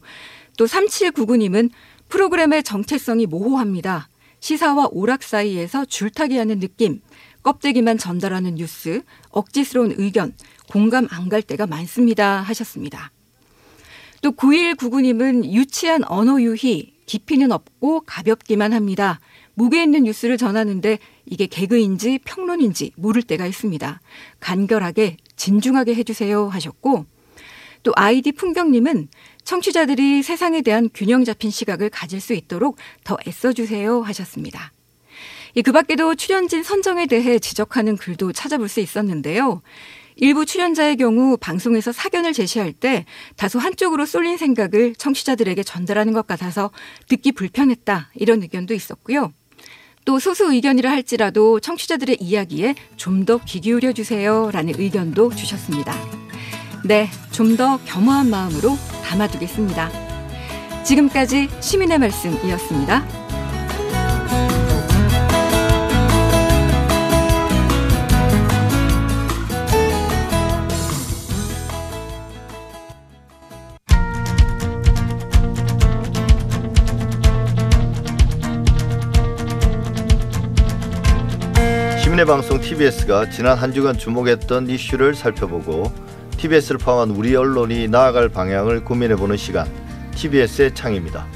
또 3799님은 프로그램의 정체성이 모호합니다. 시사와 오락 사이에서 줄타기하는 느낌, 껍데기만 전달하는 뉴스, 억지스러운 의견, 공감 안 갈 때가 많습니다 하셨습니다. 또 9199님은 유치한 언어 유희, 깊이는 없고 가볍기만 합니다. 무게 있는 뉴스를 전하는데 이게 개그인지 평론인지 모를 때가 있습니다. 간결하게 진중하게 해주세요 하셨고 또 아이디 풍경님은 청취자들이 세상에 대한 균형 잡힌 시각을 가질 수 있도록 더 애써주세요 하셨습니다. 그 밖에도 출연진 선정에 대해 지적하는 글도 찾아볼 수 있었는데요. 일부 출연자의 경우 방송에서 사견을 제시할 때 다소 한쪽으로 쏠린 생각을 청취자들에게 전달하는 것 같아서 듣기 불편했다 이런 의견도 있었고요. 또 소수 의견이라 할지라도 청취자들의 이야기에 좀 더 귀 기울여 주세요라는 의견도 주셨습니다. 네, 좀 더 겸허한 마음으로 담아두겠습니다. 지금까지 시민의 말씀이었습니다. 방송 TBS가 지난 한 주간 주목했던 이슈를 살펴보고 TBS를 포함한 우리 언론이 나아갈 방향을 고민해보는 시간 TBS의 창입니다.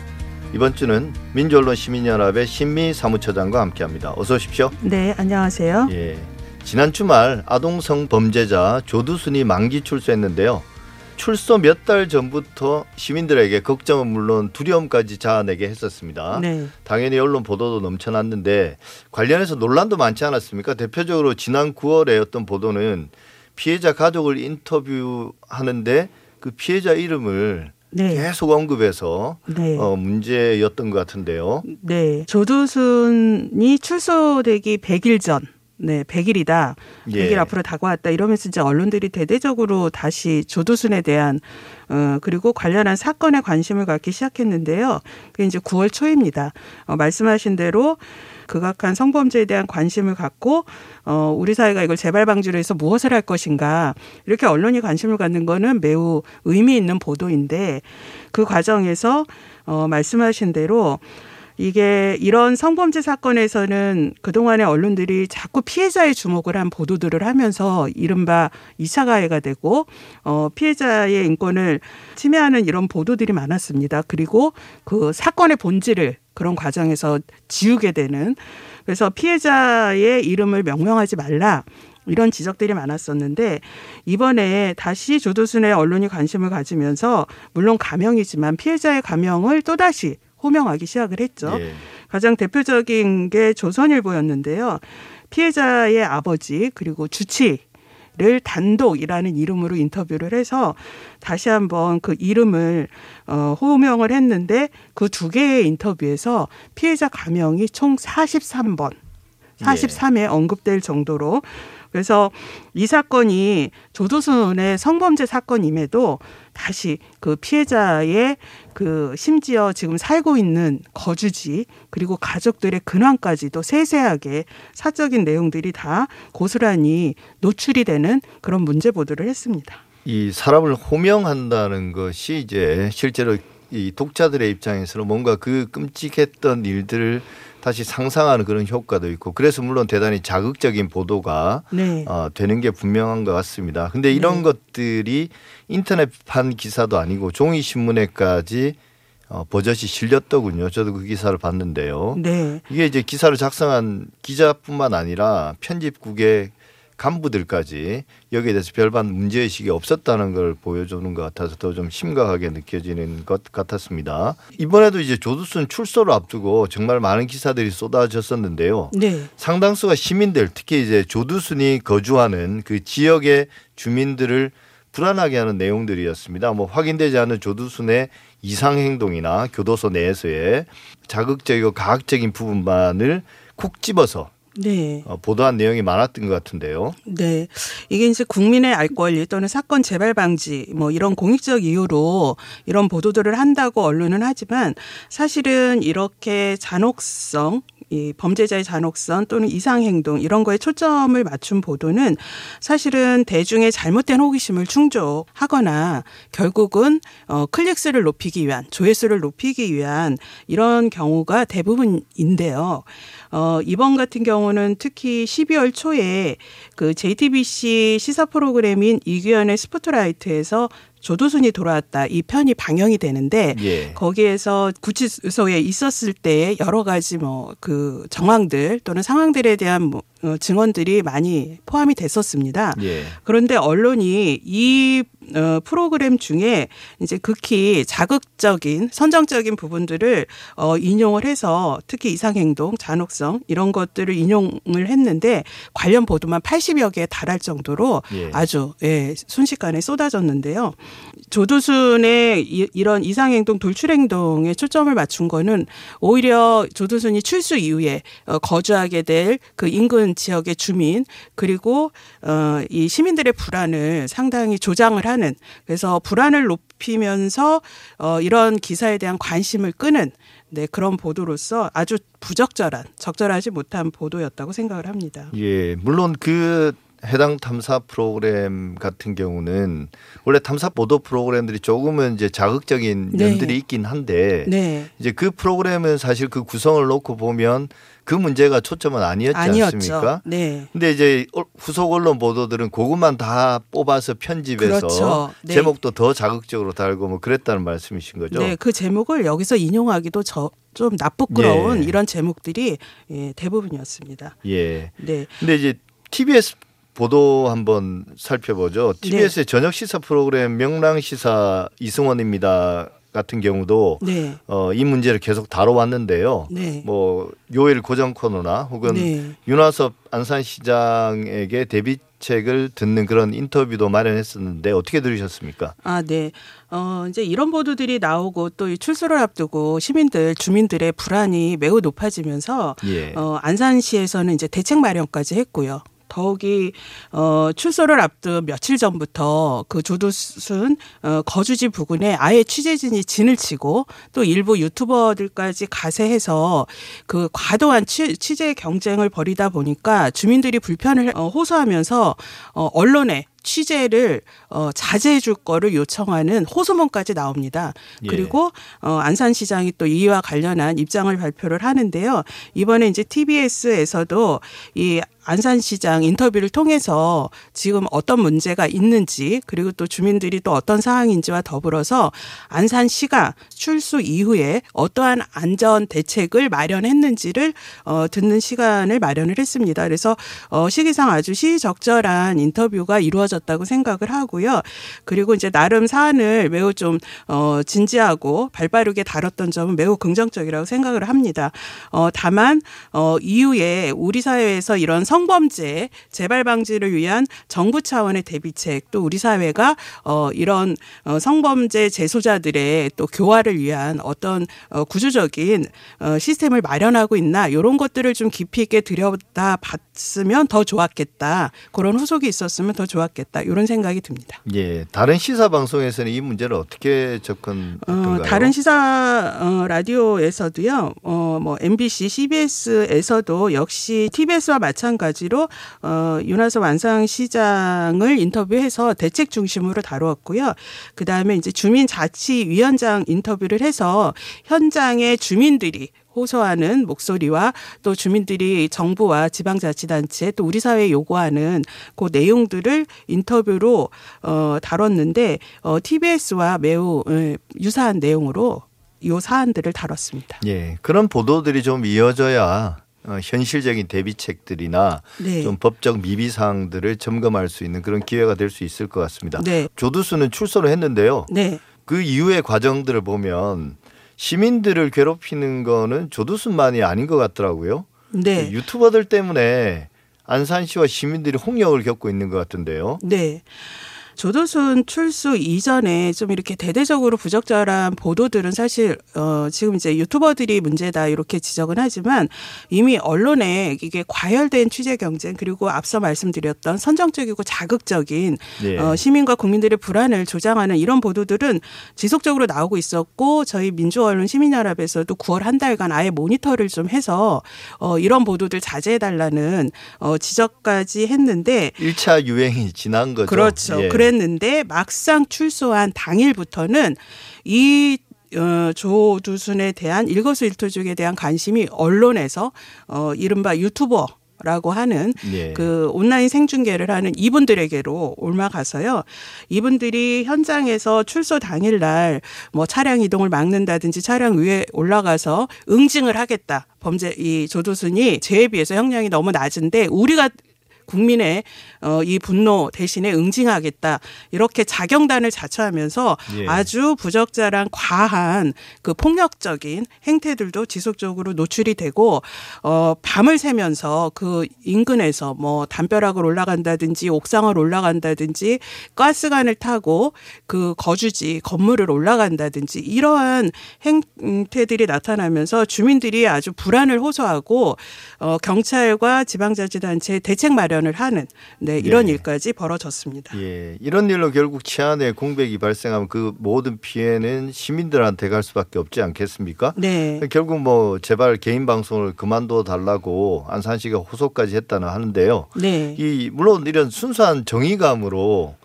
이번 주는 민주언론 시민연합의 신미 사무처장과 함께합니다. 어서 오십시오. 네, 안녕하세요. 예, 지난 주말 아동성 범죄자 조두순이 만기 출소했는데요. 출소 몇 달 전부터 시민들에게 걱정은 물론 두려움까지 자아내게 했었습니다. 네. 당연히 언론 보도도 넘쳐났는데 관련해서 논란도 많지 않았습니까? 대표적으로 지난 9월에 어떤 보도는 피해자 가족을 인터뷰하는데 그 피해자 이름을 네. 계속 언급해서 네. 어, 문제였던 것 같은데요. 네. 조두순이 출소되기 100일 전 네, 100일이다. 100일 예. 앞으로 다가왔다. 이러면서 이제 언론들이 대대적으로 다시 조두순에 대한 어 그리고 관련한 사건에 관심을 갖기 시작했는데요. 그게 이제 9월 초입니다. 어 말씀하신 대로 극악한 성범죄에 대한 관심을 갖고 어 우리 사회가 이걸 재발 방지를 해서 무엇을 할 것인가 이렇게 언론이 관심을 갖는 거는 매우 의미 있는 보도인데 그 과정에서 어 말씀하신 대로 이게 이런 성범죄 사건에서는 그동안의 언론들이 자꾸 피해자의 주목을 한 보도들을 하면서 이른바 이차 가해가 되고 어 피해자의 인권을 침해하는 이런 보도들이 많았습니다. 그리고 그 사건의 본질을 그런 과정에서 지우게 되는 그래서 피해자의 이름을 명명하지 말라. 이런 지적들이 많았었는데 이번에 다시 조두순의 언론이 관심을 가지면서 물론 가명이지만 피해자의 가명을 또다시 호명하기 시작을 했죠. 예. 가장 대표적인 게 조선일보였는데요. 피해자의 아버지 그리고 주치 를 단독이라는 이름으로 인터뷰를 해서 다시 한번 그 이름을 어, 호명을 했는데 그 두 개의 인터뷰에서 피해자 가명이 총 43번, 43회 예. 언급될 정도로 그래서 이 사건이 조두순의 성범죄 사건임에도 다시 그 피해자의 그 심지어 지금 살고 있는 거주지 그리고 가족들의 근황까지도 세세하게 사적인 내용들이 다 고스란히 노출이 되는 그런 문제 보도를 했습니다. 이 사람을 호명한다는 것이 이제 실제로 이 독자들의 입장에서는 뭔가 그 끔찍했던 일들을 다시 상상하는 그런 효과도 있고 그래서 물론 대단히 자극적인 보도가 네. 어, 되는 게 분명한 것 같습니다. 근데 이런 네. 것들이 인터넷판 기사도 아니고 종이 신문에까지 어, 버젓이 실렸더군요. 저도 그 기사를 봤는데요. 네. 이게 이제 기사를 작성한 기자뿐만 아니라 편집국의 간부들까지 여기에 대해서 별반 문제의식이 없었다는 걸 보여주는 것 같아서 더 좀 심각하게 느껴지는 것 같았습니다. 이번에도 이제 조두순 출소를 앞두고 정말 많은 기사들이 쏟아졌었는데요. 네. 상당수가 시민들 특히 이제 조두순이 거주하는 그 지역의 주민들을 불안하게 하는 내용들이었습니다. 뭐 확인되지 않은 조두순의 이상 행동이나 교도소 내에서의 자극적이고 가학적인 부분만을 콕 집어서 네. 어, 보도한 내용이 많았던 것 같은데요. 네. 이게 이제 국민의 알 권리 또는 사건 재발 방지 뭐 이런 공익적 이유로 이런 보도들을 한다고 언론은 하지만 사실은 이렇게 잔혹성 이 범죄자의 잔혹성 또는 이상 행동 이런 거에 초점을 맞춘 보도는 사실은 대중의 잘못된 호기심을 충족하거나 결국은 어 클릭수를 높이기 위한 조회수를 높이기 위한 이런 경우가 대부분인데요. 어, 이번 같은 경우는 특히 12월 초에 그 JTBC 시사 프로그램인 이규현의 스포트라이트에서 조두순이 돌아왔다 이 편이 방영이 되는데 예. 거기에서 구치소에 있었을 때 여러 가지 뭐 그 정황들 또는 상황들에 대한 뭐 어, 증언들이 많이 포함이 됐었습니다. 예. 그런데 언론이 이 어, 프로그램 중에 이제 극히 자극적인 선정적인 부분들을 어, 인용을 해서 특히 이상행동, 잔혹성 이런 것들을 인용을 했는데 관련 보도만 80여 개에 달할 정도로 예. 아주 예, 순식간에 쏟아졌는데요. 조두순의 이, 이런 이상행동, 돌출행동에 초점을 맞춘 거는 오히려 조두순이 출소 이후에 어, 거주하게 될 그 인근 지역의 주민 그리고 어, 이 시민들의 불안을 상당히 조장을 하는 그래서 불안을 높이면서 어, 이런 기사에 대한 관심을 끄는 네, 그런 보도로서 아주 부적절한 적절하지 못한 보도였다고 생각을 합니다. 예, 물론 그 해당 탐사 프로그램 같은 경우는 원래 탐사 보도 프로그램들이 조금은 이제 자극적인 네. 면들이 있긴 한데 네. 이제 그 프로그램은 사실 그 구성을 놓고 보면 그 문제가 초점은 아니었지 아니었죠. 않습니까? 네. 근데 이제 후속 언론 보도들은 그것만 다 뽑아서 편집해서 그렇죠. 네. 제목도 더 자극적으로 달고 뭐 그랬다는 말씀이신 거죠? 네, 그 제목을 여기서 인용하기도 저, 좀 나쁘끄러운 예. 이런 제목들이 예, 대부분이었습니다. 예. 네. 근데 이제 TBS 보도 한번 살펴보죠. TBS의 네. 저녁 시사 프로그램 명랑 시사 이승원입니다. 같은 경우도 네. 어, 이 문제를 계속 다뤄왔는데요. 네. 뭐 요일 고정 코너나 혹은 네. 윤화섭 안산시장에게 대비책을 듣는 그런 인터뷰도 마련했었는데 어떻게 들으셨습니까? 아, 네. 어, 이제 이런 보도들이 나오고 또 출소를 앞두고 시민들, 주민들의 불안이 매우 높아지면서 예. 어, 안산시에서는 이제 대책 마련까지 했고요. 더욱이 어 출소를 앞둔 며칠 전부터 그 조두순 어 거주지 부근에 아예 취재진이 진을 치고 또 일부 유튜버들까지 가세해서 그 과도한 취, 취재 경쟁을 벌이다 보니까 주민들이 불편을 어, 호소하면서 어 언론에 취재를 어, 자제해 줄 거를 요청하는 호소문까지 나옵니다. 예. 그리고 어, 안산시장이 또 이와 관련한 입장을 발표를 하는데요. 이번에 이제 TBS에서도 이 안산시장 인터뷰를 통해서 지금 어떤 문제가 있는지 그리고 또 주민들이 또 어떤 상황인지와 더불어서 안산시가 출소 이후에 어떠한 안전 대책을 마련했는지를 어, 듣는 시간을 마련을 했습니다. 그래서 어, 시기상 아주 시적절한 인터뷰가 이루어졌 다고 생각을 하고요. 그리고 이제 나름 사안을 매우 좀 어, 진지하고 발빠르게 다뤘던 점은 매우 긍정적이라고 생각을 합니다. 어, 다만 어, 이후에 우리 사회에서 이런 성범죄 재발 방지를 위한 정부 차원의 대비책 또 우리 사회가 어 이런 어 성범죄 재소자들의 또 교화를 위한 어떤 어 구조적인 어 시스템을 마련하고 있나 이런 것들을 좀 깊이 있게 들여다 봤으면 더 좋았겠다. 그런 후속이 있었으면 더 좋았겠다. 이런 생각이 듭니다. 예. 다른 시사 방송에서는 이 문제를 어떻게 접근했던가요? 어, 다른 시사 어, 라디오에서도요. 어 뭐 MBC, CBS에서도 역시 TBS와 마찬가지 마찬가지로 어, 윤하섭 완상시장을 인터뷰해서 대책 중심으로 다루었고요. 그 다음에 이제 주민자치위원장 인터뷰를 해서 현장의 주민들이 호소하는 목소리와 또 주민들이 정부와 지방자치단체 또 우리 사회에 요구하는 그 내용들을 인터뷰로 어 다뤘는데 어 TBS와 매우 예, 유사한 내용으로 요 사안들을 다뤘습니다. 예. 그런 보도들이 좀 이어져야 어, 현실적인 대비책들이나 네. 좀 법적 미비 사항들을 점검할 수 있는 그런 기회가 될 수 있을 것 같습니다. 네. 조두수는 출소를 했는데요. 네. 그 이후의 과정들을 보면 시민들을 괴롭히는 거는 조두순만이 아닌 것 같더라고요. 네. 유튜버들 때문에 안산시와 시민들이 홍역을 겪고 있는 것 같은데요. 네. 조도순 출소 이전에 좀 이렇게 대대적으로 부적절한 보도들은 사실 어 지금 이제 유튜버들이 문제다 이렇게 지적은 하지만 이미 언론에 이게 과열된 취재 경쟁 그리고 앞서 말씀드렸던 선정적이고 자극적인 네. 어 시민과 국민들의 불안을 조장하는 이런 보도들은 지속적으로 나오고 있었고 저희 민주언론 시민연합에서도 9월 한 달간 아예 모니터를 좀 해서 어 이런 보도들 자제해 달라는 어 지적까지 했는데 1차 유행이 지난 거죠. 그렇죠. 예. 그랬는데 막상 출소한 당일부터는 이 어, 조두순에 대한 일거수일투족에 대한 관심이 언론에서 어, 이른바 유튜버 라고 하는 예. 그 온라인 생중계를 하는 이분들에게로 올라가서요. 이분들이 현장에서 출소 당일 날 뭐 차량 이동을 막는다든지 차량 위에 올라가서 응징을 하겠다. 범죄 이 조두순이 죄에 비해서 형량이 너무 낮은데 우리가 국민의 어, 이 분노 대신에 응징하겠다 이렇게 자경단을 자처하면서 예. 아주 부적절한 과한 그 폭력적인 행태들도 지속적으로 노출이 되고 어, 밤을 새면서 그 인근에서 뭐 담벼락을 올라간다든지 옥상을 올라간다든지 가스관을 타고 그 거주지 건물을 올라간다든지 이러한 행태들이 나타나면서 주민들이 아주 불안을 호소하고 어, 경찰과 지방자치단체 대책 마련 마련을 하는 네, 이런 예. 일까지 벌어졌습니다. 예. 이런 일로 결국 치안의 공백이 발생하면 그 모든 피해는 시민들한테 갈 수밖에 없지 않겠습니까? 네. 결국 뭐 제발 개인 방송을 그만둬 달라고 안산시가 호소까지 했다는 하는데요. 네. 이 물론 이런 순수한 정의감으로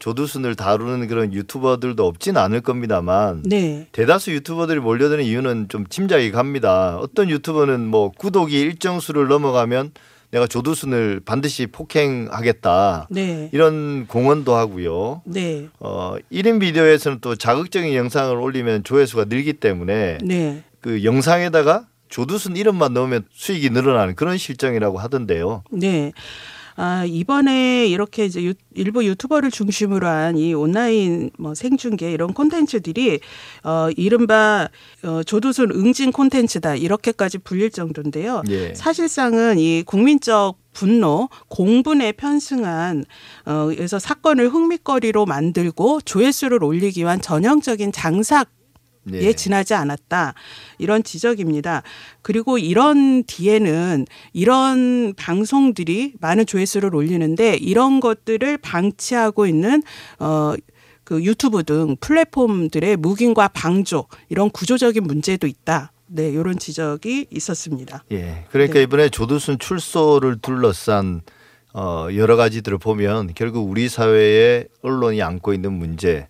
조두순을 다루는 그런 유튜버들도 없진 않을 겁니다만 네. 대다수 유튜버들이 몰려드는 이유는 좀 짐작이 갑니다. 어떤 유튜버는 뭐 구독이 일정 수를 넘어가면 내가 조두순을 반드시 폭행하겠다. 네. 이런 공언도 하고요. 네. 어, 1인 비디오에서는 또 자극적인 영상을 올리면 조회수가 늘기 때문에 네. 그 영상에다가 조두순 이름만 넣으면 수익이 늘어나는 그런 실정이라고 하던데요. 네. 아, 이번에 이렇게 이제 유, 일부 유튜버를 중심으로 한 이 온라인 뭐 생중계 이런 콘텐츠들이 어 이른바 어 조두순 응징 콘텐츠다 이렇게까지 불릴 정도인데요. 예. 사실상은 이 국민적 분노, 공분에 편승한 어 그래서 사건을 흥미거리로 만들고 조회수를 올리기 위한 전형적인 장삭 예. 예, 지나지 않았다. 이런 지적입니다. 그리고 이런 뒤에는 이런 방송들이 많은 조회수를 올리는데 이런 것들을 방치하고 있는 어, 그 유튜브 등 플랫폼들의 묵인과 방조 이런 구조적인 문제도 있다. 네, 이런 지적이 있었습니다. 예. 그러니까 네. 이번에 조두순 출소를 둘러싼 어, 여러 가지들을 보면 결국 우리 사회의 언론이 안고 있는 문제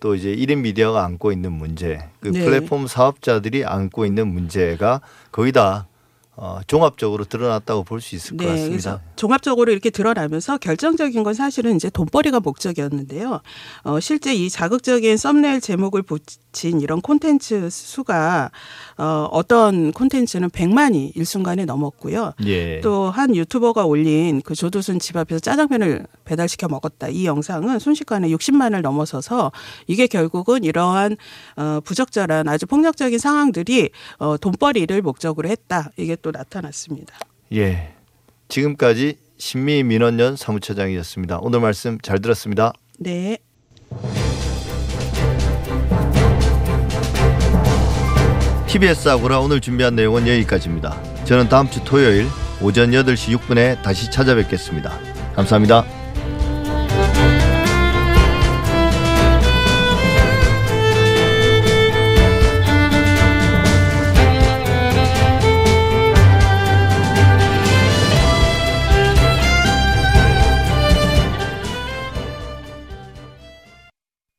또 이제 1인 미디어가 안고 있는 문제, 그 네. 플랫폼 사업자들이 안고 있는 문제가 거의 다 어, 종합적으로 드러났다고 볼 수 있을 네, 것 같습니다. 종합적으로 이렇게 드러나면서 결정적인 건 사실은 이제 돈벌이가 목적이었는데요. 어, 실제 이 자극적인 썸네일 제목을 붙인 이런 콘텐츠 수가 어, 어떤 콘텐츠는 100만이 일순간에 넘었고요. 예. 또한 유튜버가 올린 그 조두순 집 앞에서 짜장면을 배달시켜 먹었다. 이 영상은 순식간에 60만을 넘어서서 이게 결국은 이러한 어, 부적절한 아주 폭력적인 상황들이 어, 돈벌이를 목적으로 했다. 이게 또 나타났습니다. 예. 지금까지 신미 민원연 사무처장이었습니다. 오늘 말씀 잘 들었습니다. 네. TBS 아고라 오늘 준비한 내용은 여기까지입니다. 저는 다음 주 토요일 오전 8시 6분에 다시 찾아뵙겠습니다. 감사합니다.